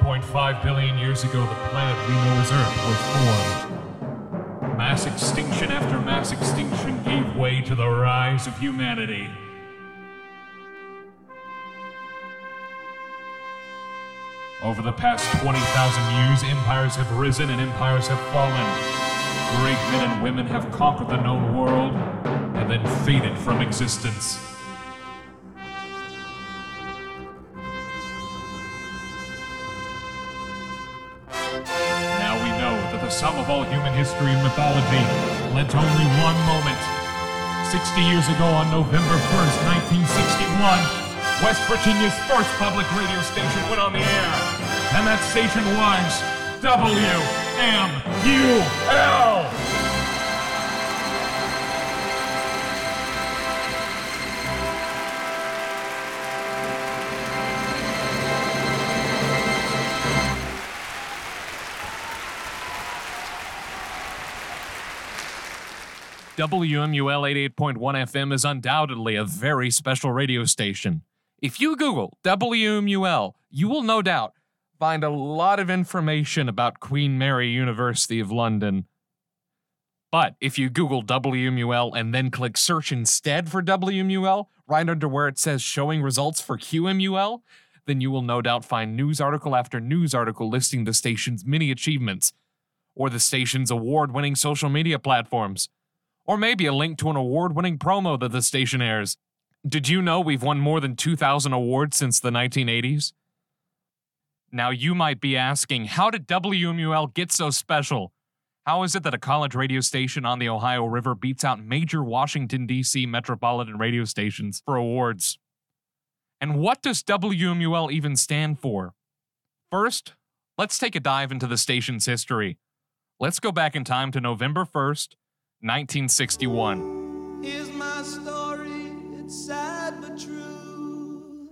4.5 billion years ago, the planet we know as Earth was formed. Mass extinction after mass extinction gave way to the rise of humanity. Over the past 20,000 years, empires have risen and empires have fallen. Great men and women have conquered the known world and then faded from existence. Of all human history and mythology led to only one moment. 60 years ago on November 1st, 1961, West Virginia's first public radio station went on the air. And that station was WMUL. WMUL 88.1 FM is undoubtedly a very special radio station. If you Google WMUL, you will no doubt find a lot of information about Queen Mary University of London. But if you Google WMUL and then click search instead for WMUL, right under where it says showing results for QMUL, then you will no doubt find news article after news article listing the station's many achievements, or the station's award winning social media platforms, or maybe a link to an award winning promo that the station airs. Did you know we've won more than 2,000 awards since the 1980s? Now, you might be asking, how did WMUL get so special? How is it that a college radio station on the Ohio River beats out major Washington, D.C. metropolitan radio stations for awards? And what does WMUL even stand for? First, let's take a dive into the station's history. Let's go back in time to November 1st, 1961. Here's my story, it's sad but true.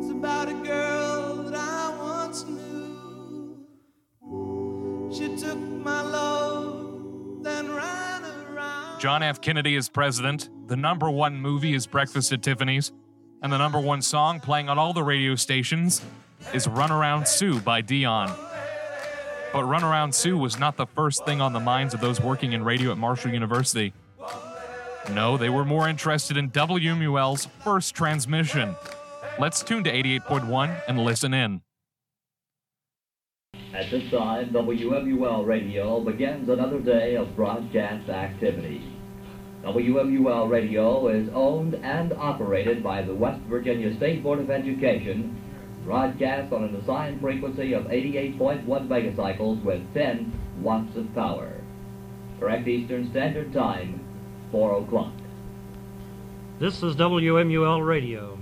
It's about a girl that I once knew. She took my love, then ran around. John F. Kennedy is president, the number one movie is Breakfast at Tiffany's, and the number one song playing on all the radio stations is Run Around Sue by Dion. But Run Around Sue was not the first thing on the minds of those working in radio at Marshall University. No, they were more interested in WMUL's first transmission. Let's tune to 88.1 and listen in. At this time, WMUL Radio begins another day of broadcast activity. WMUL Radio is owned and operated by the West Virginia State Board of Education, broadcast on an assigned frequency of 88.1 megacycles with 10 watts of power. Correct Eastern Standard Time, 4 o'clock. This is WMUL Radio.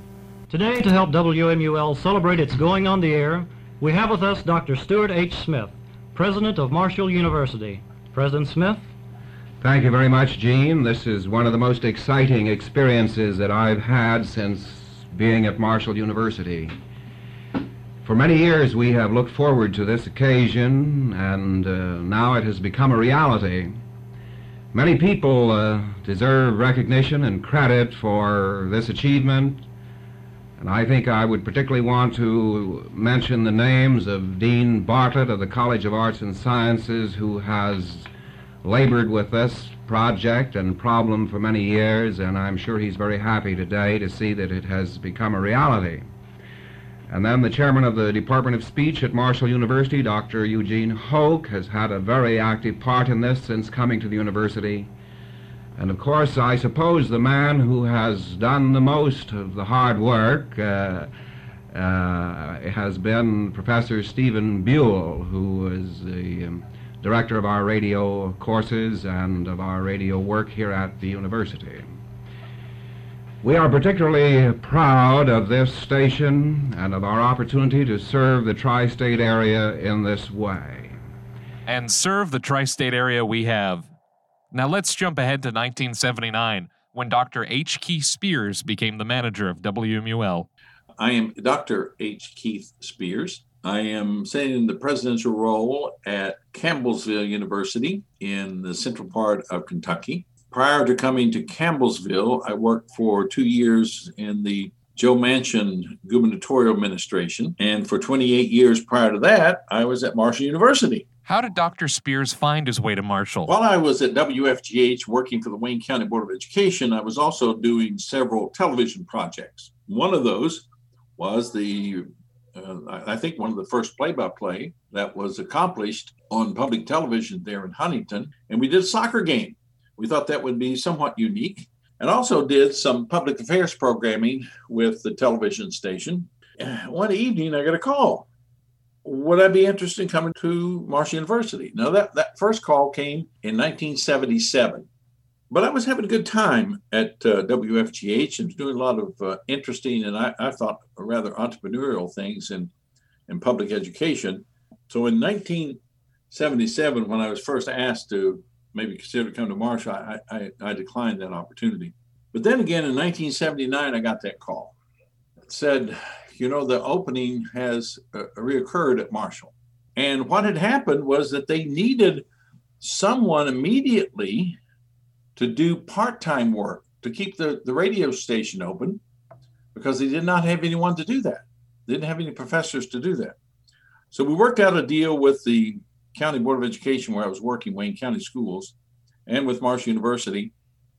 Today, to help WMUL celebrate its going on the air, we have with us Dr. Stewart H. Smith, President of Marshall University. President Smith? Thank you very much, Gene. This is one of the most exciting experiences that I've had since being at Marshall University. For many years, we have looked forward to this occasion, and uh, now it has become a reality. Many people uh, deserve recognition and credit for this achievement, and I think I would particularly want to mention the names of Dean Bartlett of the College of Arts and Sciences, who has labored with this project and problem for many years, and I'm sure he's very happy today to see that it has become a reality. And then the chairman of the Department of Speech at Marshall University, Dr. Eugene Hoke, has had a very active part in this since coming to the university. And of course, I suppose the man who has done the most of the hard work uh, uh, has been Professor Stephen Buell, who is the um, director of our radio courses and of our radio work here at the university. We are particularly proud of this station and of our opportunity to serve the tri state area in this way. And serve the tri state area we have. Now let's jump ahead to 1979 when Dr. H. Keith Spears became the manager of WMUL. I am Dr. H. Keith Spears. I am sitting in the presidential role at Campbellsville University in the central part of Kentucky. Prior to coming to Campbellsville, I worked for two years in the Joe Manchin gubernatorial administration. And for 28 years prior to that, I was at Marshall University. How did Dr. Spears find his way to Marshall? While I was at WFGH working for the Wayne County Board of Education, I was also doing several television projects. One of those was the, uh, I think, one of the first play by play that was accomplished on public television there in Huntington. And we did a soccer game. We thought that would be somewhat unique. And also did some public affairs programming with the television station. One evening, I got a call would I be interested in coming to Marshall University? Now, that, that first call came in 1977, but I was having a good time at uh, WFGH and doing a lot of uh, interesting and I, I thought rather entrepreneurial things in, in public education. So in 1977, when I was first asked to maybe consider to come to Marshall, I, I, I declined that opportunity. But then again, in 1979, I got that call. It said, you know, the opening has uh, reoccurred at Marshall. And what had happened was that they needed someone immediately to do part time work to keep the, the radio station open because they did not have anyone to do that. They didn't have any professors to do that. So we worked out a deal with the County Board of Education where I was working, Wayne County Schools, and with Marshall University.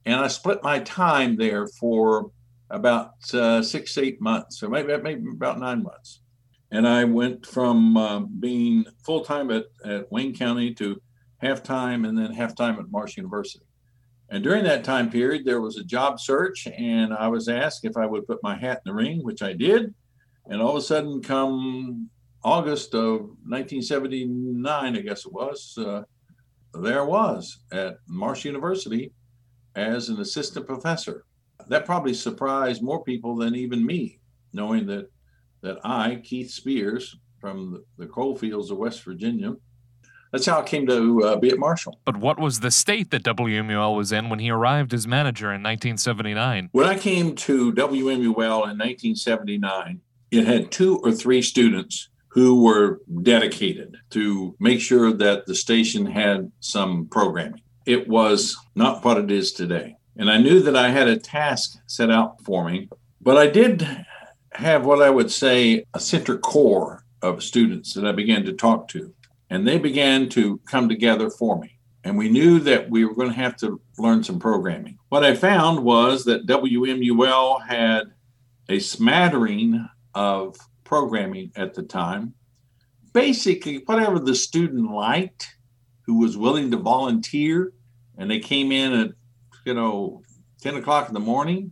And I split my time there for about uh, six, eight months, or maybe, maybe about nine months. And I went from um, being full time at, at Wayne County to half time and then half time at Marshall University. And during that time period, there was a job search, and I was asked if I would put my hat in the ring, which I did. And all of a sudden, come August of 1979, I guess it was, uh, there was at Marshall University as an assistant professor that probably surprised more people than even me, knowing that that I, Keith Spears, from the, the coal fields of West Virginia, that's how I came to uh, be at Marshall. But what was the state that WMUL was in when he arrived as manager in 1979? When I came to WMUL in 1979, it had two or three students who were dedicated to make sure that the station had some programming. It was not what it is today. And I knew that I had a task set out for me, but I did have what I would say a center core of students that I began to talk to. And they began to come together for me. And we knew that we were going to have to learn some programming. What I found was that WMUL had a smattering of programming at the time. Basically, whatever the student liked, who was willing to volunteer, and they came in at you know, 10 o'clock in the morning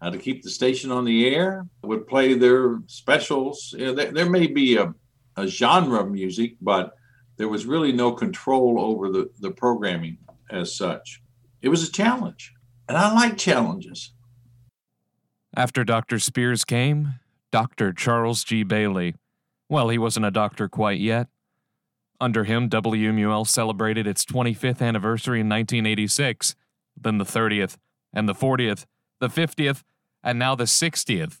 uh, to keep the station on the air, would play their specials. You know, there, there, may be a, a genre of music, but there was really no control over the, the programming as such. It was a challenge, and I like challenges. After Dr. Spears came, Dr. Charles G. Bailey. Well, he wasn't a doctor quite yet. Under him, WMUL celebrated its 25th anniversary in 1986 then the 30th, and the 40th, the 50th, and now the 60th.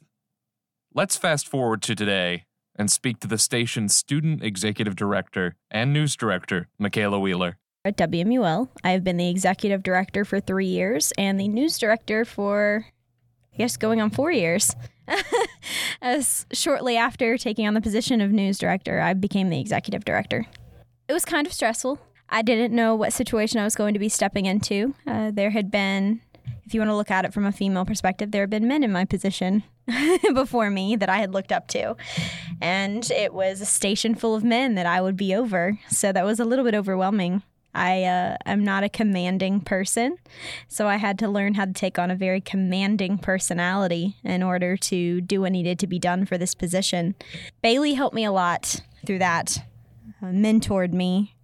Let's fast forward to today and speak to the station's student executive director and news director, Michaela Wheeler. At WMUL, I have been the executive director for three years and the news director for, Guess, going on four years. As shortly after taking on the position of news director, I became the executive director. It was kind of stressful. I didn't know what situation I was going to be stepping into. Uh, there had been, if you want to look at it from a female perspective, there had been men in my position before me that I had looked up to. And it was a station full of men that I would be over. So that was a little bit overwhelming. I uh, am not a commanding person, so I had to learn how to take on a very commanding personality in order to do what needed to be done for this position. Bailey helped me a lot through that, uh, mentored me,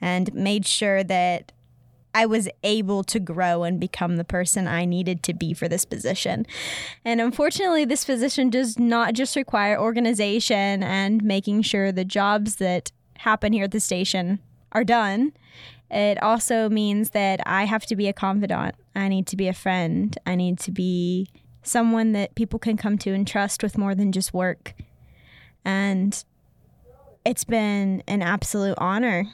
and made sure that I was able to grow and become the person I needed to be for this position. And unfortunately, this position does not just require organization and making sure the jobs that happen here at the station are done. It also means that I have to be a confidant. I need to be a friend. I need to be someone that people can come to and trust with more than just work. And it's been an absolute honor.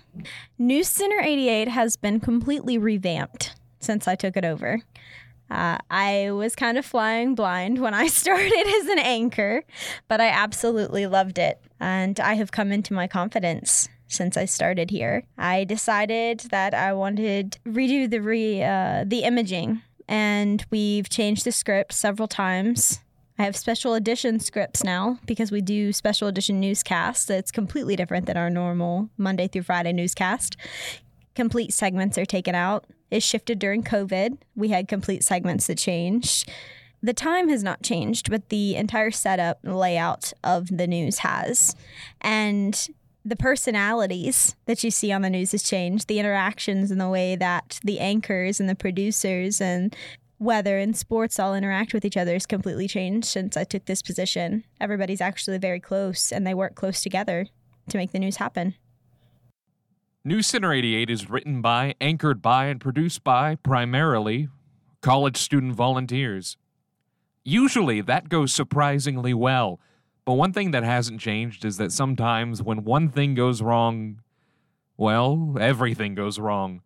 News Center 88 has been completely revamped since I took it over. Uh, I was kind of flying blind when I started as an anchor, but I absolutely loved it. And I have come into my confidence since I started here. I decided that I wanted redo the re uh, the imaging, and we've changed the script several times. I have special edition scripts now because we do special edition newscasts. It's completely different than our normal Monday through Friday newscast. Complete segments are taken out. It shifted during COVID. We had complete segments that changed. The time has not changed, but the entire setup layout of the news has. And the personalities that you see on the news has changed. The interactions and the way that the anchors and the producers and weather and sports all interact with each other has completely changed since I took this position. Everybody's actually very close and they work close together to make the news happen. News Center 88 is written by, anchored by, and produced by primarily college student volunteers. Usually that goes surprisingly well, but one thing that hasn't changed is that sometimes when one thing goes wrong, well, everything goes wrong.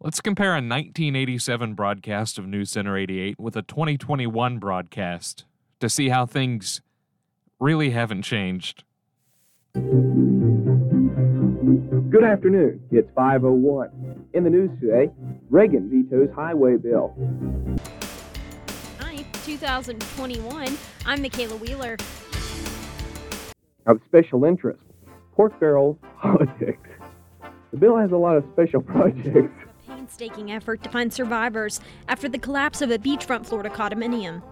Let's compare a 1987 broadcast of News Center 88 with a 2021 broadcast to see how things really haven't changed. Good afternoon. It's 501. In the news today, Reagan vetoes highway bill. 9th, 2021. I'm Michaela Wheeler. Of special interest, pork barrels, politics. The bill has a lot of special projects. A painstaking effort to find survivors after the collapse of a beachfront Florida condominium.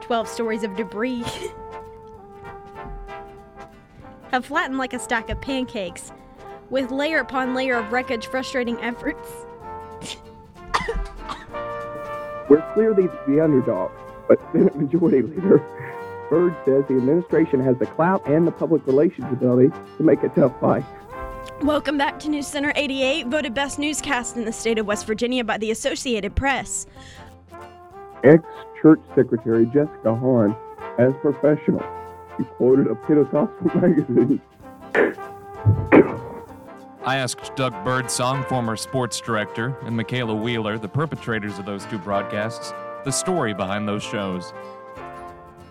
12 stories of debris have flattened like a stack of pancakes, with layer upon layer of wreckage frustrating efforts. We're clearly the underdog, but Senate Majority Leader Byrd says the administration has the clout and the public relations ability to make a tough fight. Welcome back to News Center 88, voted best newscast in the state of West Virginia by the Associated Press. Ex Church Secretary Jessica Hahn as professional. She quoted a Pentecostal magazine. I asked Doug Birdsong, former sports director, and Michaela Wheeler, the perpetrators of those two broadcasts, the story behind those shows.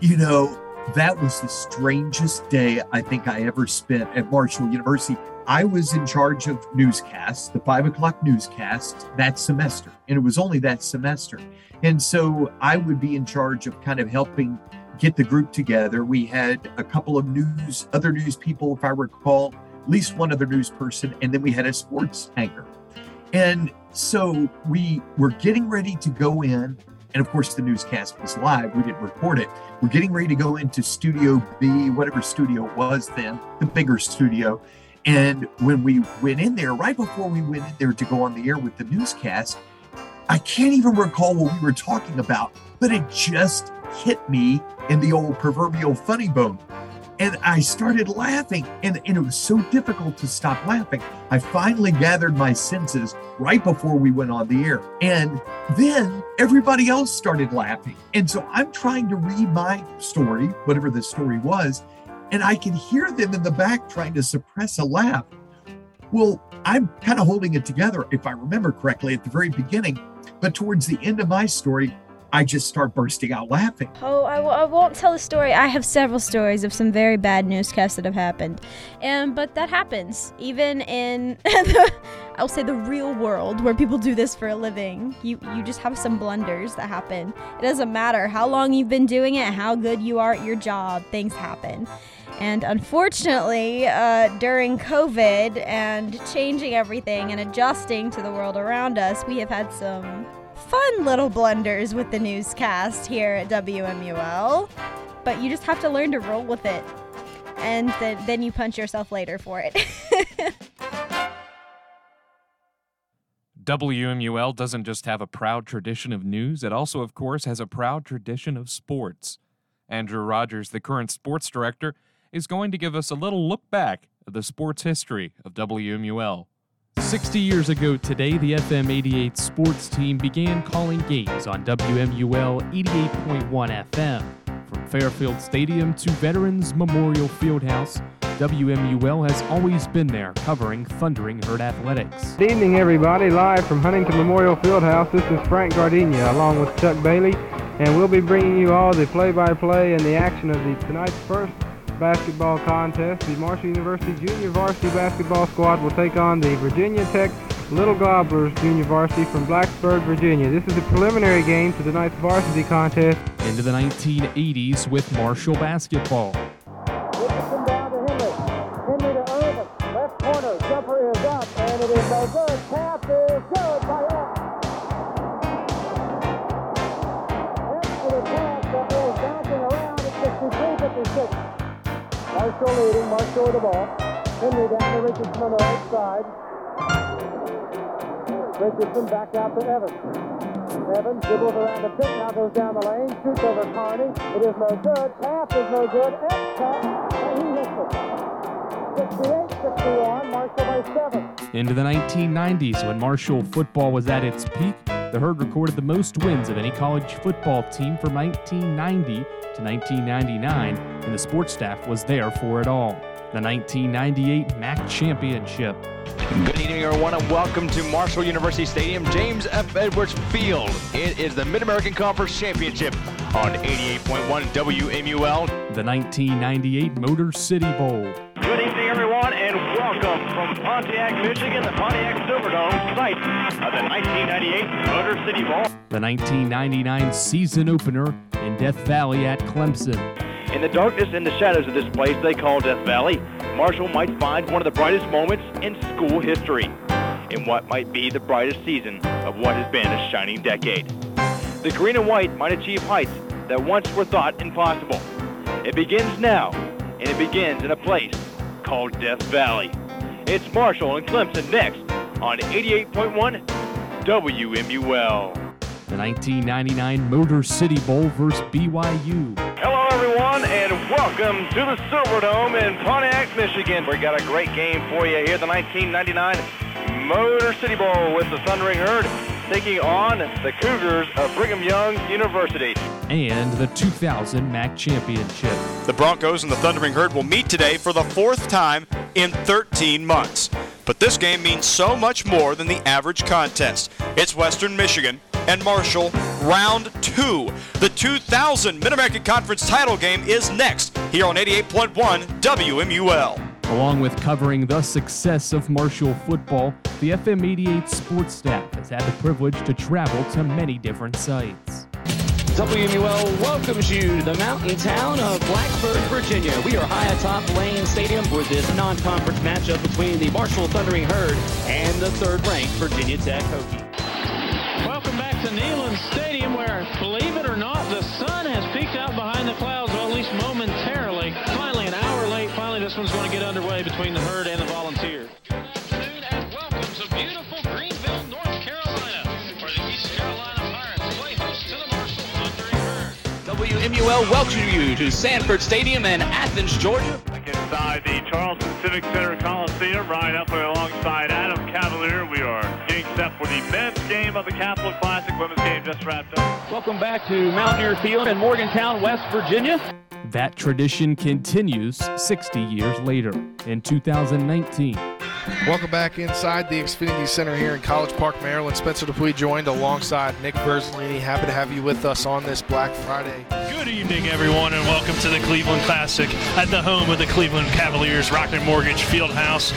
You know, that was the strangest day I think I ever spent at Marshall University. I was in charge of newscasts, the five o'clock newscast that semester, and it was only that semester. And so I would be in charge of kind of helping get the group together. We had a couple of news, other news people, if I recall, at least one other news person, and then we had a sports anchor. And so we were getting ready to go in. And of course, the newscast was live. We didn't record it. We're getting ready to go into Studio B, whatever studio was then, the bigger studio. And when we went in there, right before we went in there to go on the air with the newscast, I can't even recall what we were talking about, but it just hit me in the old proverbial funny bone. And I started laughing, and, and it was so difficult to stop laughing. I finally gathered my senses right before we went on the air. And then everybody else started laughing. And so I'm trying to read my story, whatever the story was, and I can hear them in the back trying to suppress a laugh. Well, I'm kind of holding it together, if I remember correctly, at the very beginning. But towards the end of my story, I just start bursting out laughing. Oh, I, w- I won't tell a story. I have several stories of some very bad newscasts that have happened, and but that happens even in the, I'll say the real world where people do this for a living. You you just have some blunders that happen. It doesn't matter how long you've been doing it, how good you are at your job. Things happen. And unfortunately, uh, during COVID and changing everything and adjusting to the world around us, we have had some fun little blunders with the newscast here at WMUL. But you just have to learn to roll with it. And th- then you punch yourself later for it. WMUL doesn't just have a proud tradition of news, it also, of course, has a proud tradition of sports. Andrew Rogers, the current sports director, is going to give us a little look back at the sports history of WMUL. 60 years ago today, the FM 88 sports team began calling games on WMUL 88.1 FM. From Fairfield Stadium to Veterans Memorial Fieldhouse, WMUL has always been there covering Thundering Herd athletics. Good evening, everybody. Live from Huntington Memorial Fieldhouse, this is Frank Gardenia along with Chuck Bailey, and we'll be bringing you all the play-by-play and the action of the tonight's first basketball contest. The Marshall University Junior Varsity Basketball Squad will take on the Virginia Tech Little Gobblers Junior Varsity from Blacksburg, Virginia. This is a preliminary game to tonight's varsity contest. Into the 1980s with Marshall basketball. Marshall leading. Marshall with the ball. Henry down to Richardson on the right side. Richardson back out to Evans. Evans dribbles around the pick, now goes down the lane, shoots over Carney. It is no good. Is no good. X and he hits it. 68-61, Marshall by seven. Into the 1990s when Marshall football was at its peak, the Herd recorded the most wins of any college football team from 1990 to 1999, and the sports staff was there for it all. The 1998 MAC Championship. Good evening, everyone, and welcome to Marshall University Stadium, James F. Edwards Field. It is the Mid American Conference Championship on 88.1 WMUL. The 1998 Motor City Bowl. And welcome from Pontiac, Michigan, the Pontiac Silverdome, site of the 1998 Motor City Bowl. The 1999 season opener in Death Valley at Clemson. In the darkness and the shadows of this place they call Death Valley, Marshall might find one of the brightest moments in school history, in what might be the brightest season of what has been a shining decade. The green and white might achieve heights that once were thought impossible. It begins now, and it begins in a place called Death Valley. It's Marshall and Clemson next on 88.1 WMUL. The 1999 Motor City Bowl versus BYU. Hello, everyone, and welcome to the Silverdome in Pontiac, Michigan. We got a great game for you here, the 1999 Motor City Bowl with the Thundering Herd taking on the Cougars of Brigham Young University. And the 2000 MAC Championship. The Broncos and the Thundering Herd will meet today for the fourth time in 13 months. But this game means so much more than the average contest. It's Western Michigan and Marshall, round two. The 2000 Mid American Conference title game is next here on 88.1 WMUL. Along with covering the success of Marshall football, the FM 88 sports staff has had the privilege to travel to many different sites. WMUL welcomes you to the mountain town of Blacksburg, Virginia. We are high atop Lane Stadium for this non-conference matchup between the Marshall Thundering Herd and the third-ranked Virginia Tech Hokies. Welcome back to Neyland Stadium where, believe it or not, the WMUL welcomes you to Sanford Stadium in Athens, Georgia. Inside the Charleston Civic Center Coliseum, right up there alongside Adam Cavalier. We are getting set for the men's game of the Capital Classic. Women's game just wrapped up. Welcome back to Mountaineer Field in Morgantown, West Virginia. That tradition continues 60 years later in 2019. Welcome back inside the Xfinity Center here in College Park, Maryland. Spencer Dupuy joined alongside Nick Verzolini. Happy to have you with us on this Black Friday. Good evening, everyone, and welcome to the Cleveland Classic at the home of the Cleveland Cavaliers, Rocket Mortgage Fieldhouse.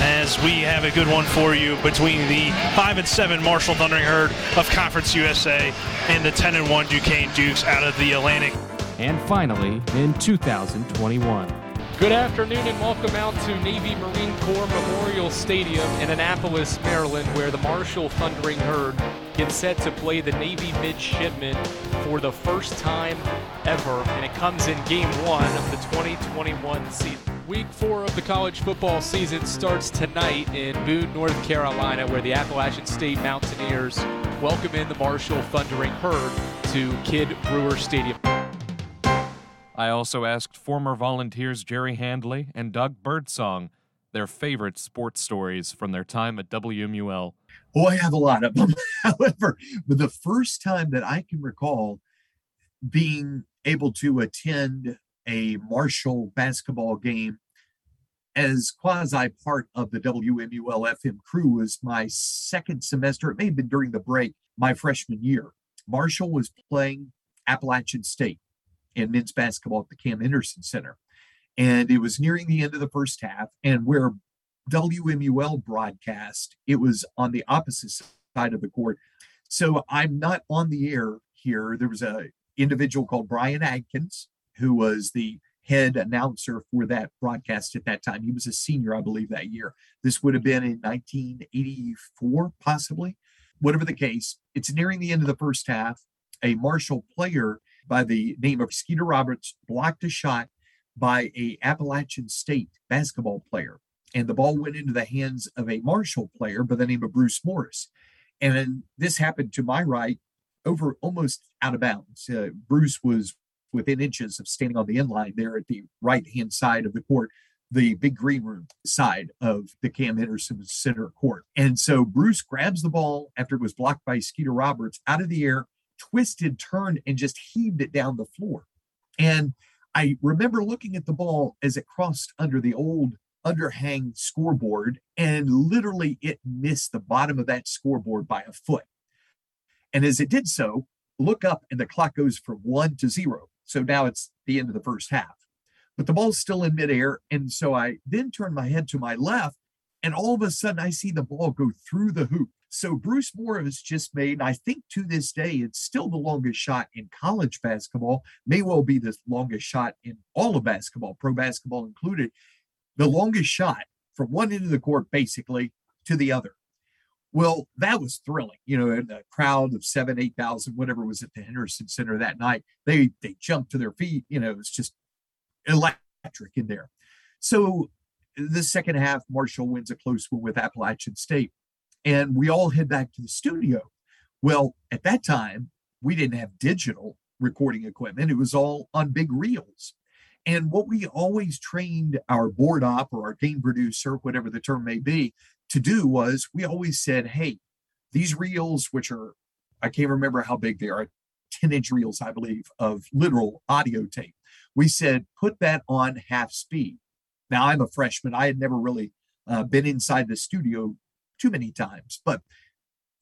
As we have a good one for you between the five and seven Marshall Thundering Herd of Conference USA and the 10 and one Duquesne Dukes out of the Atlantic. And finally, in 2021. Good afternoon and welcome out to Navy Marine Corps Memorial Stadium in Annapolis, Maryland, where the Marshall Thundering Herd gets set to play the Navy Midshipmen for the first time ever, and it comes in game one of the 2021 season. Week four of the college football season starts tonight in Boone, North Carolina, where the Appalachian State Mountaineers welcome in the Marshall Thundering Herd to Kidd Brewer Stadium. I also asked former volunteers Jerry Handley and Doug Birdsong their favorite sports stories from their time at WMUL. Oh, I have a lot of them. However, the first time that I can recall being able to attend a Marshall basketball game as quasi part of the WMUL FM crew was my second semester. It may have been during the break, my freshman year. Marshall was playing Appalachian State in men's basketball at the Cam Henderson Center. And it was nearing the end of the first half. And where WMUL broadcast, it was on the opposite side of the court. So I'm not on the air here. There was a individual called Brian Adkins, who was the head announcer for that broadcast at that time. He was a senior, I believe, that year. This would have been in 1984, possibly. Whatever the case, it's nearing the end of the first half. A Marshall player by the name of Skeeter Roberts blocked a shot by a Appalachian State basketball player. And the ball went into the hands of a Marshall player by the name of Bruce Morris. And this happened to my right over almost out of bounds. Uh, Bruce was within inches of standing on the end line there at the right hand side of the court, the big green room side of the Cam Henderson center court. And so Bruce grabs the ball after it was blocked by Skeeter Roberts out of the air, twisted, turned, and just heaved it down the floor. And I remember looking at the ball as it crossed under the old underhang scoreboard, and literally it missed the bottom of that scoreboard by a foot. And as it did so, look up and the clock goes from one to zero. So now it's the end of the first half. But the ball's still in midair. And so I then turn my head to my left, and all of a sudden I see the ball go through the hoop. So Bruce Morris just made, I think to this day, it's still the longest shot in college basketball, may well be the longest shot in all of basketball, pro basketball included, the longest shot from one end of the court basically to the other. Well, that was thrilling, you know, and a crowd of seven, eight thousand, whatever was at the Henderson Center that night. They they jumped to their feet, you know, it was just electric in there. So the second half, Marshall wins a close one with Appalachian State and we all head back to the studio. Well, at that time, we didn't have digital recording equipment, it was all on big reels. And what we always trained our board op or our game producer, whatever the term may be, to do was we always said, hey, these reels, which are, I can't remember how big they are, 10 inch reels, I believe, of literal audio tape. We said, put that on half speed. Now, I'm a freshman. I had never really uh, been inside the studio too many times, but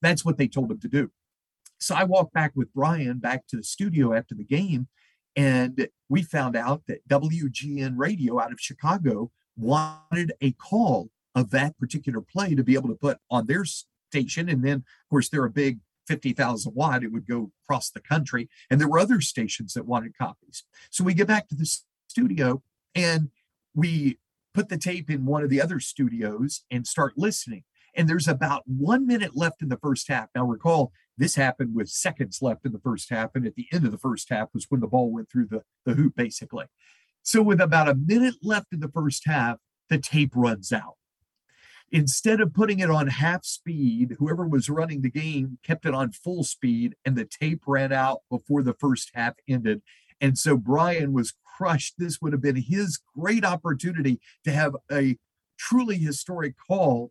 that's what they told him to do. So I walked back with Brian back to the studio after the game, and we found out that WGN Radio out of Chicago wanted a call of that particular play to be able to put on their station. And then, of course, they're a big 50,000 watt, it would go across the country. And there were other stations that wanted copies. So we get back to the studio and we put the tape in one of the other studios and start listening. And there's about one minute left in the first half. Now, recall this happened with seconds left in the first half. And at the end of the first half was when the ball went through the, the hoop, basically. So, with about a minute left in the first half, the tape runs out. Instead of putting it on half speed, whoever was running the game kept it on full speed, and the tape ran out before the first half ended. And so Brian was crushed. This would have been his great opportunity to have a truly historic call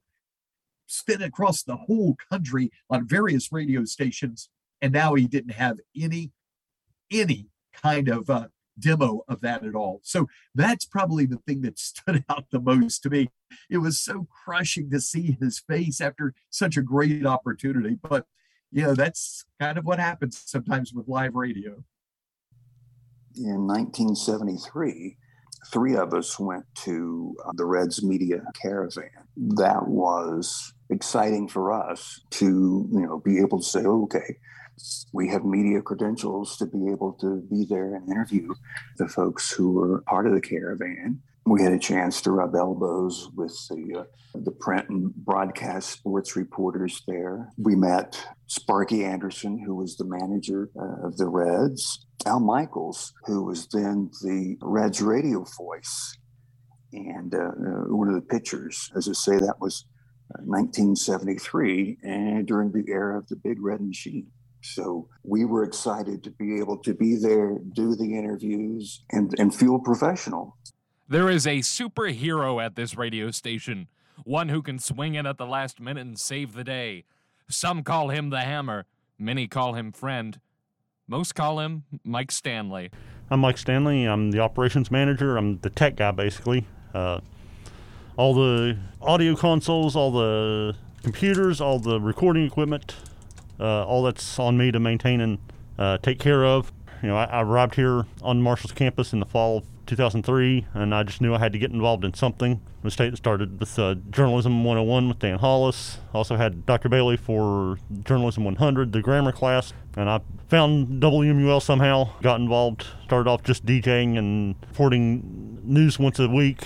spin across the whole country on various radio stations. And now he didn't have any, any kind of uh, demo of that at all. So that's probably the thing that stood out the most to me. It was so crushing to see his face after such a great opportunity. But, you know, that's kind of what happens sometimes with live radio. In 1973, three of us went to uh, the Reds Media Caravan. That was exciting for us to, you know, be able to say, okay, we have media credentials to be able to be there and interview the folks who were part of the caravan. We had a chance to rub elbows with the uh, the print and broadcast sports reporters there. We met Sparky Anderson, who was the manager uh, of the Reds, Al Michaels, who was then the Reds radio voice, and uh, uh one of the pitchers. As I say, that was 1973 uh, and during the era of the Big Red Machine. So we were excited to be able to be there, do the interviews, and, and feel professional. There is a superhero at this radio station, one who can swing in at the last minute and save the day. Some call him the hammer, many call him friend. Most call him Mike Stanley. I'm Mike Stanley. I'm the operations manager. I'm the tech guy, basically. Uh, all the audio consoles, all the computers, all the recording equipment, uh, all that's on me to maintain and uh, take care of. You know, I, I arrived here on Marshall's campus in the fall 2003, and I just knew I had to get involved in something. The state started with uh, Journalism 101 with Dan Hollis. Also had Dr. Bailey for Journalism 100, the grammar class, and I found WMUL somehow. Got involved. Started off just DJing and reporting news once a week.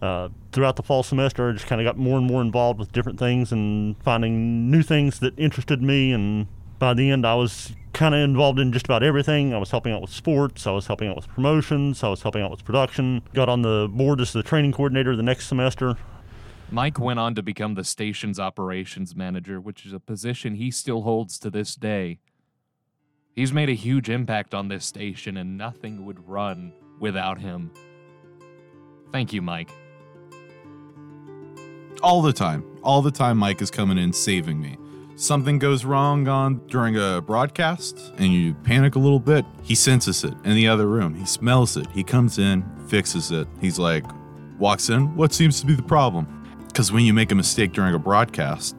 Uh, throughout the fall semester, I just kind of got more and more involved with different things and finding new things that interested me. And by the end, I was kind of involved in just about everything. I was helping out with sports, I was helping out with promotions, I was helping out with production. Got on the board as the training coordinator the next semester. Mike went on to become the station's operations manager, which is a position he still holds to this day. He's made a huge impact on this station, and nothing would run without him. Thank you, Mike. All the time. All the time, Mike is coming in saving me. Something goes wrong on during a broadcast and you panic a little bit. He senses it in the other room. He smells it. He comes in, fixes it. He's like, walks in, what seems to be the problem? Because when you make a mistake during a broadcast,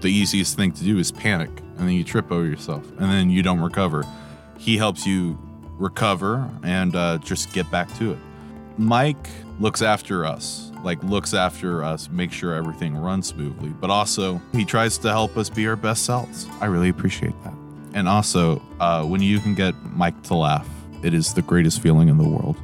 the easiest thing to do is panic and then you trip over yourself and then you don't recover. He helps you recover and uh, just get back to it. Mike looks after us, like looks after us, makes sure everything runs smoothly, but also he tries to help us be our best selves. I really appreciate that. And also, uh, when you can get Mike to laugh, it is the greatest feeling in the world.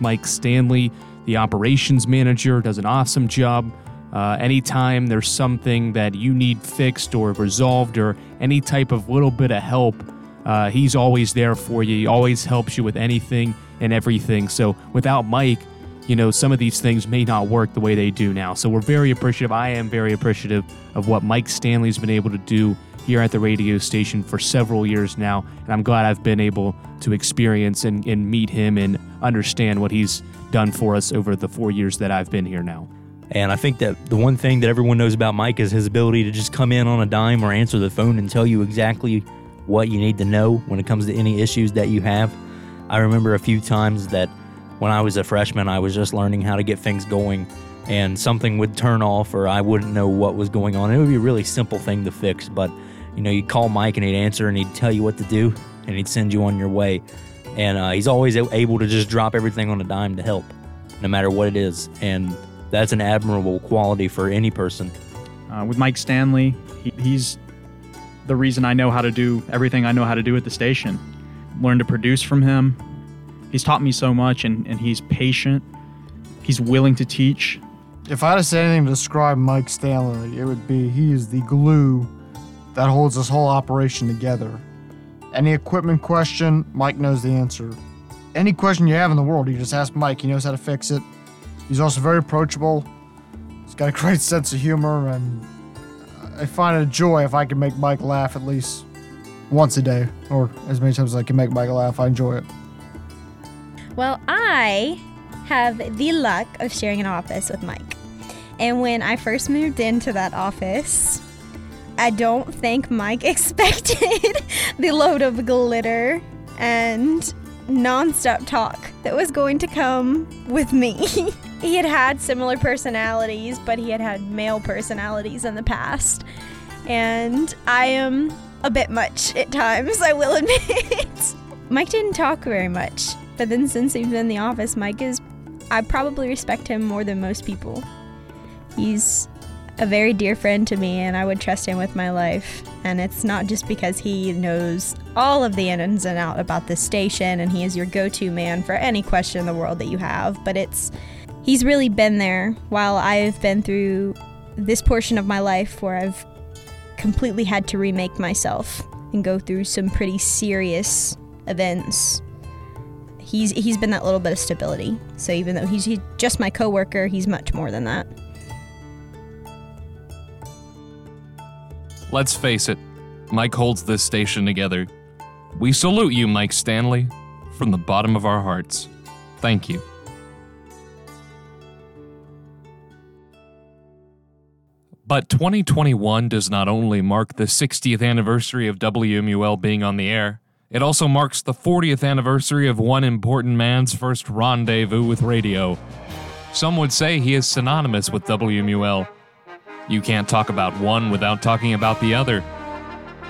Mike Stanley, the operations manager, does an awesome job. Uh, anytime there's something that you need fixed or resolved or any type of little bit of help, uh, he's always there for you. He always helps you with anything and everything. So without Mike, you know, some of these things may not work the way they do now. So we're very appreciative. I am very appreciative of what Mike Stanley's been able to do here at the radio station for several years now. And I'm glad I've been able to experience and, and meet him and understand what he's done for us over the four years that I've been here now. And I think that the one thing that everyone knows about Mike is his ability to just come in on a dime or answer the phone and tell you exactly what you need to know when it comes to any issues that you have. I remember a few times that when I was a freshman, I was just learning how to get things going, and something would turn off, or I wouldn't know what was going on. It would be a really simple thing to fix, but you know, you'd call Mike and he'd answer and he'd tell you what to do, and he'd send you on your way. And uh, he's always able to just drop everything on a dime to help, no matter what it is. And that's an admirable quality for any person. Uh, with Mike Stanley, he, he's the reason I know how to do everything I know how to do at the station. Learned to produce from him. He's taught me so much, and, and he's patient. He's willing to teach. If I had to say anything to describe Mike Stanley, it would be he is the glue that holds this whole operation together. Any equipment question, Mike knows the answer. Any question you have in the world, you just ask Mike. He knows how to fix it. He's also very approachable. He's got a great sense of humor, and I find it a joy if I can make Mike laugh at least once a day, or as many times as I can make Mike laugh. I enjoy it. Well, I have the luck of sharing an office with Mike. And when I first moved into that office, I don't think Mike expected the load of glitter and nonstop talk that was going to come with me. he had had similar personalities, but he had had male personalities in the past. And I am a bit much at times, I will admit. Mike didn't talk very much, but then since he's in the office, Mike is. I probably respect him more than most people. He's a very dear friend to me, and I would trust him with my life. And it's not just because he knows all of the ins and outs about the station and he is your go to man for any question in the world that you have, but it's. He's really been there while I've been through this portion of my life where I've completely had to remake myself and go through some pretty serious events. He's he's been that little bit of stability. So even though he's, he's just my coworker, he's much more than that. Let's face it, Mike holds this station together. We salute you, Mike Stanley, from the bottom of our hearts. Thank you. But 2021 does not only mark the 60th anniversary of WMUL being on the air, it also marks the 40th anniversary of one important man's first rendezvous with radio. Some would say he is synonymous with WMUL. You can't talk about one without talking about the other.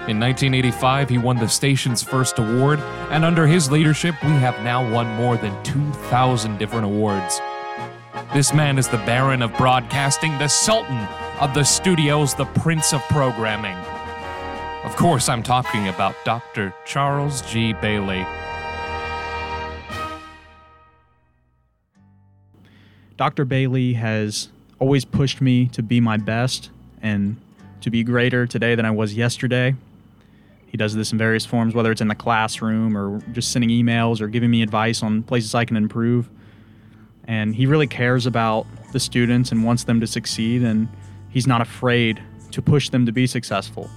In 1985, he won the station's first award, and under his leadership, we have now won more than 2,000 different awards. This man is the Baron of Broadcasting, the Sultan of the studios, the Prince of Programming. Of course, I'm talking about Dr. Charles G. Bailey. Dr. Bailey has always pushed me to be my best and to be greater today than I was yesterday. He does this in various forms, whether it's in the classroom or just sending emails or giving me advice on places I can improve. And he really cares about the students and wants them to succeed, and he's not afraid to push them to be successful.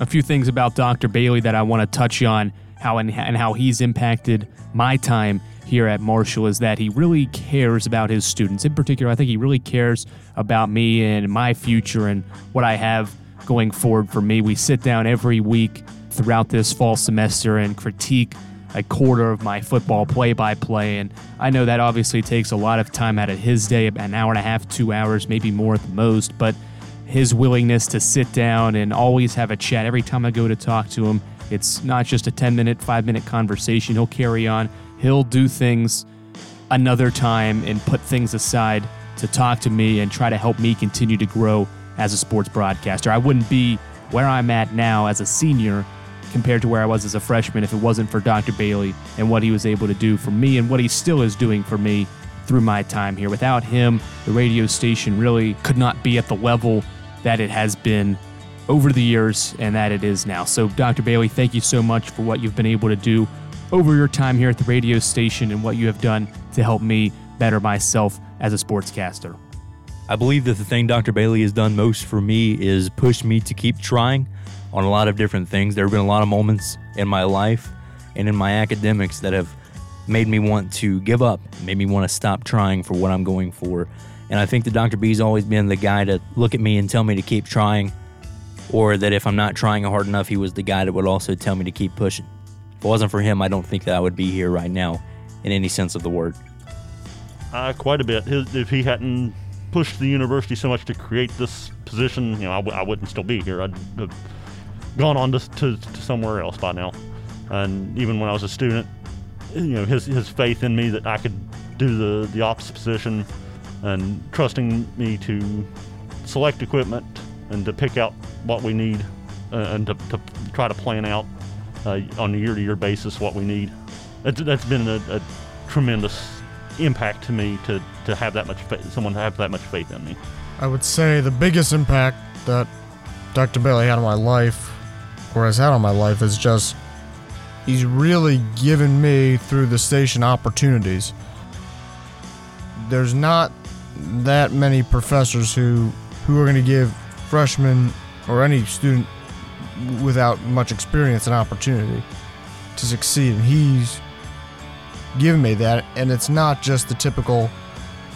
A few things about Dr. Bailey that I want to touch on how and, and how he's impacted my time here at Marshall is that he really cares about his students. In particular, I think he really cares about me and my future and what I have going forward for me. We sit down every week throughout this fall semester and critique a quarter of my football play by play. And I know that obviously takes a lot of time out of his day, an hour and a half, two hours, maybe more at the most. But his willingness to sit down and always have a chat every time I go to talk to him, it's not just a 10 minute, five minute conversation. He'll carry on, he'll do things another time and put things aside to talk to me and try to help me continue to grow as a sports broadcaster. I wouldn't be where I'm at now as a senior compared to where I was as a freshman if it wasn't for Dr. Bailey and what he was able to do for me and what he still is doing for me through my time here. Without him, the radio station really could not be at the level that it has been over the years and that it is now. So, Dr. Bailey, thank you so much for what you've been able to do over your time here at the radio station and what you have done to help me better myself as a sportscaster. I believe that the thing Dr. Bailey has done most for me is push me to keep trying on a lot of different things. There have been a lot of moments in my life and in my academics that have made me want to give up, made me want to stop trying for what I'm going for. And I think that Dr. B's always been the guy to look at me and tell me to keep trying, or that if I'm not trying hard enough, he was the guy that would also tell me to keep pushing. If it wasn't for him, I don't think that I would be here right now in any sense of the word. Uh, quite a bit. His, if he hadn't pushed the university so much to create this position, you know, I w- I wouldn't still be here. I'd have gone on to, to, to somewhere else by now. And even when I was a student, you know, his, his faith in me that I could do the, the opposite position and trusting me to select equipment and to pick out what we need uh, and to, to try to plan out uh, on a year to year basis what we need. That's, that's been a, a tremendous impact to me to, to have that much faith, someone to have that much faith in me. I would say the biggest impact that Dr. Bailey had on my life, or has had on my life, is just he's really given me through the station opportunities. There's not that many professors who who are going to give freshmen or any student without much experience an opportunity to succeed, and he's given me that. And it's not just the typical,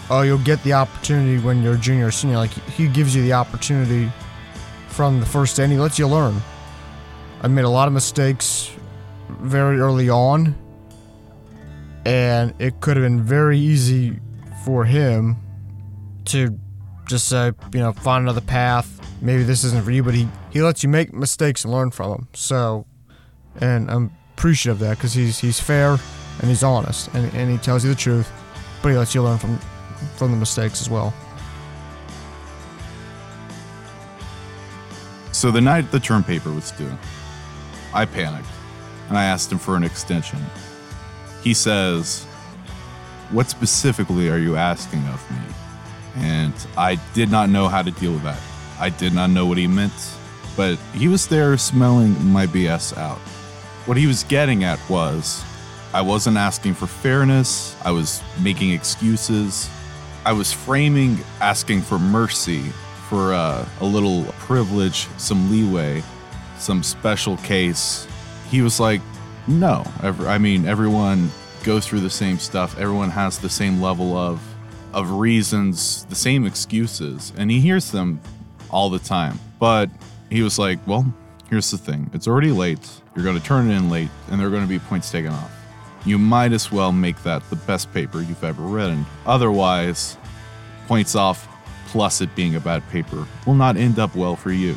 oh, you'll get the opportunity when you're junior or senior. Like he gives you the opportunity from the first day, and he lets you learn. I made a lot of mistakes very early on, and it could have been very easy for him to just say, you know, find another path. Maybe this isn't for you, but he, he lets you make mistakes and learn from them. So, and I'm appreciative of that because he's he's fair and he's honest and, and he tells you the truth, but he lets you learn from from the mistakes as well. So the night the term paper was due, I panicked and I asked him for an extension. He says, What specifically are you asking of me? And I did not know how to deal with that. I did not know what he meant, but he was there smelling my BS out. What he was getting at was I wasn't asking for fairness, I was making excuses. I was framing asking for mercy, for uh, a little privilege, some leeway, some special case. He was like, no. Every, I mean, everyone goes through the same stuff. Everyone has the same level of of reasons, the same excuses, and he hears them all the time. But he was like, well, here's the thing. It's already late. You're going to turn it in late, and there are going to be points taken off. You might as well make that the best paper you've ever written. Otherwise, points off plus it being a bad paper will not end up well for you.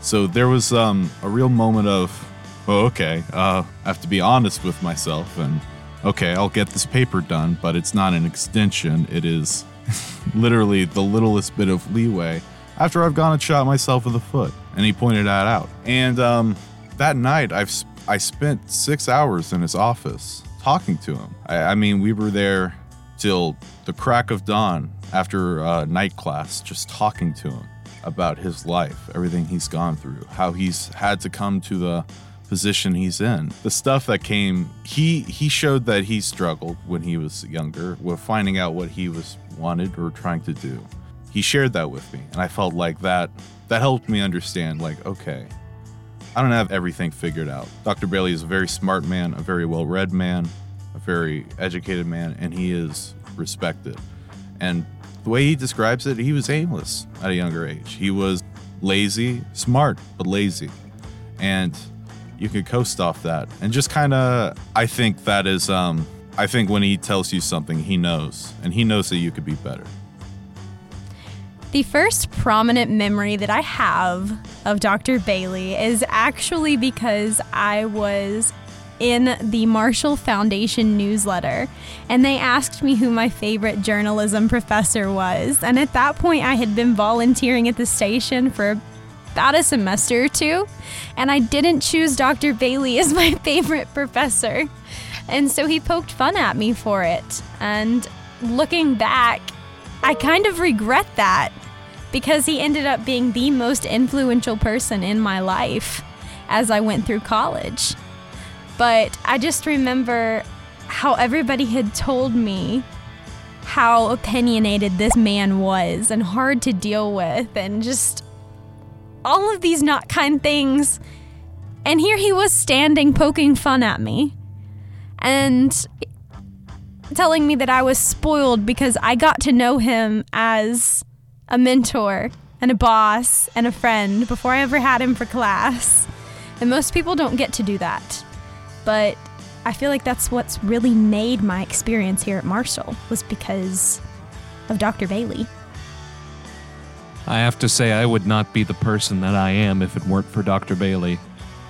So there was um, a real moment of, oh, okay, uh, I have to be honest with myself and okay, I'll get this paper done, but it's not an extension. It is literally the littlest bit of leeway after I've gone and shot myself in the foot. And he pointed that out. And um, that night, I've I spent six hours in his office talking to him. I, I mean, we were there till the crack of dawn after uh, night class, just talking to him about his life, everything he's gone through, how he's had to come to the position he's in. The stuff that came, he he showed that he struggled when he was younger with finding out what he was wanted or trying to do. He shared that with me, and I felt like that that helped me understand like okay, I don't have everything figured out. Dr. Bailey is a very smart man, a very well-read man, a very educated man, and he is respected. And the way he describes it, he was aimless at a younger age. He was lazy, smart, but lazy. And you could coast off that. And just kind of, I think that is, um, I think when he tells you something, he knows. And he knows that you could be better. The first prominent memory that I have of Dr. Bailey is actually because I was in the Marshall Foundation newsletter and they asked me who my favorite journalism professor was. And at that point, I had been volunteering at the station for about a semester or two, and I didn't choose Dr. Bailey as my favorite professor. And so he poked fun at me for it. And looking back, I kind of regret that because he ended up being the most influential person in my life as I went through college. But I just remember how everybody had told me how opinionated this man was and hard to deal with and just all of these not kind things. And here he was standing poking fun at me and telling me that I was spoiled because I got to know him as a mentor and a boss and a friend before I ever had him for class. And most people don't get to do that. But I feel like that's what's really made my experience here at Marshall was because of Dr. Bailey. I have to say, I would not be the person that I am if it weren't for Dr. Bailey.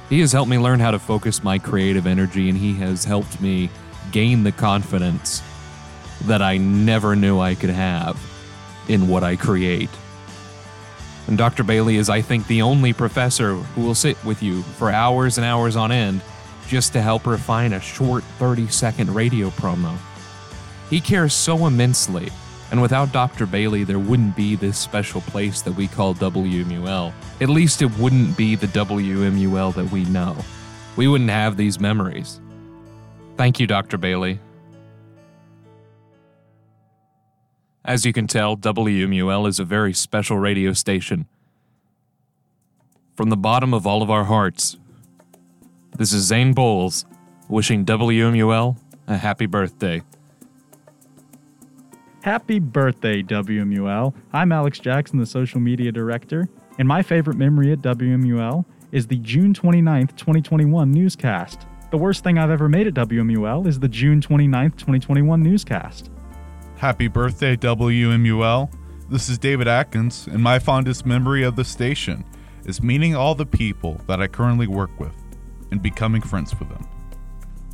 He has helped me learn how to focus my creative energy, and he has helped me gain the confidence that I never knew I could have in what I create. And Dr. Bailey is, I think, the only professor who will sit with you for hours and hours on end just to help refine a short 30 second radio promo. He cares so immensely, and without Dr. Bailey, there wouldn't be this special place that we call WMUL. At least it wouldn't be the WMUL that we know. We wouldn't have these memories. Thank you, Dr. Bailey. As you can tell, WMUL is a very special radio station. From the bottom of all of our hearts, this is Zane Bowles wishing WMUL a happy birthday. Happy birthday, WMUL. I'm Alex Jackson, the social media director, and my favorite memory at WMUL is the June 29th, 2021 newscast. The worst thing I've ever made at WMUL is the June 29th, 2021 newscast. Happy birthday, WMUL. This is David Atkins, and my fondest memory of the station is meeting all the people that I currently work with and becoming friends with them.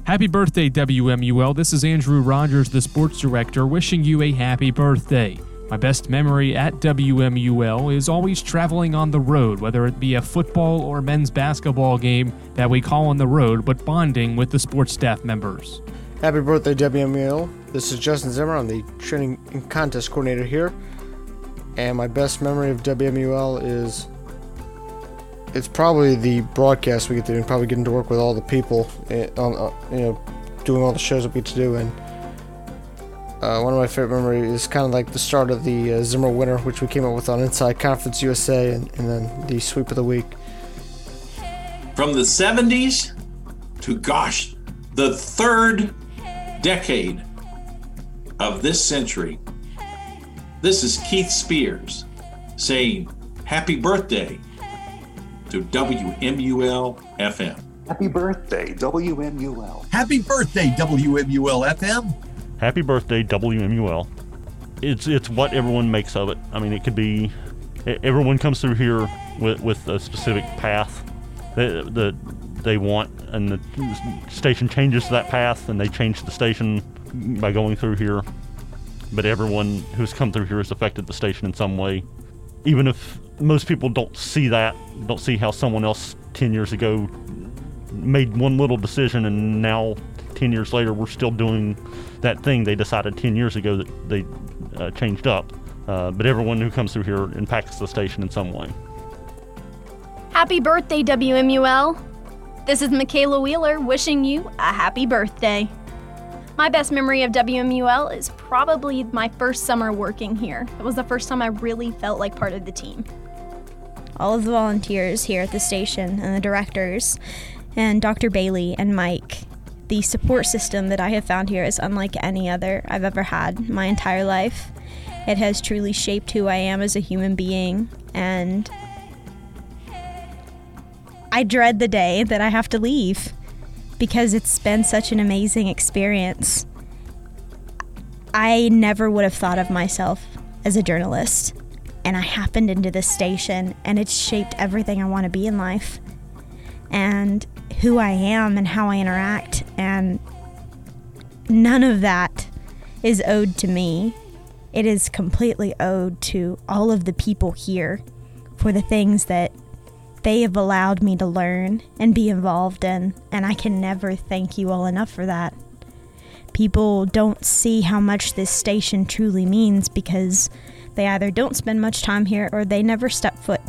Happy birthday, WMUL. This is Andrew Rogers, the sports director, wishing you a happy birthday. My best memory at WMUL is always traveling on the road, whether it be a football or men's basketball game that we call on the road, but bonding with the sports staff members. Happy birthday, WMUL. This is Justin Zimmer. I'm the training and contest coordinator here. And my best memory of WMUL is it's probably the broadcast we get to do and probably getting to work with all the people, eh, on, uh, you know, doing all the shows that we get to do. And uh, one of my favorite memories is kind of like the start of the uh, Zimmer Winter, which we came up with on Inside Conference USA, and, and then the sweep of the week. From the 70s to, gosh, the third decade of this century, this is Keith Spears saying happy birthday to WMUL FM. Happy birthday, WMUL. Happy birthday, WMUL FM. Happy birthday, WMUL. it's it's what everyone makes of it. I mean, it could be everyone comes through here with with a specific path that, that they want, and the station changes that path, and they change the station by going through here. But everyone who's come through here has affected the station in some way, even if most people don't see that, don't see how someone else ten years ago made one little decision, and now ten years later we're still doing that thing they decided ten years ago that they uh, changed up. Uh, but everyone who comes through here impacts the station in some way. Happy birthday, WMUL! This is Michaela Wheeler wishing you a happy birthday. My best memory of WMUL is probably my first summer working here. It was the first time I really felt like part of the team. All of the volunteers here at the station and the directors and Dr. Bailey and Mike. The support system that I have found here is unlike any other I've ever had my entire life. It has truly shaped who I am as a human being, and I dread the day that I have to leave because it's been such an amazing experience. I never would have thought of myself as a journalist and I happened into this station and it's shaped everything I want to be in life and who I am and how I interact and none of that is owed to me. It is completely owed to all of the people here for the things that they have allowed me to learn and be involved in, and I can never thank you all enough for that. People don't see how much this station truly means because they either don't spend much time here or they never step foot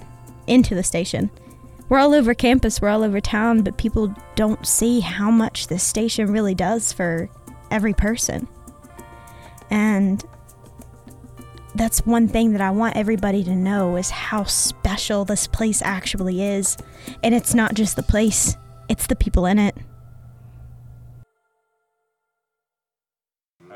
into the station. We're all over campus, we're all over town, but people don't see how much this station really does for every person. And that's one thing that I want everybody to know is how special this place actually is. And it's not just the place, it's the people in it.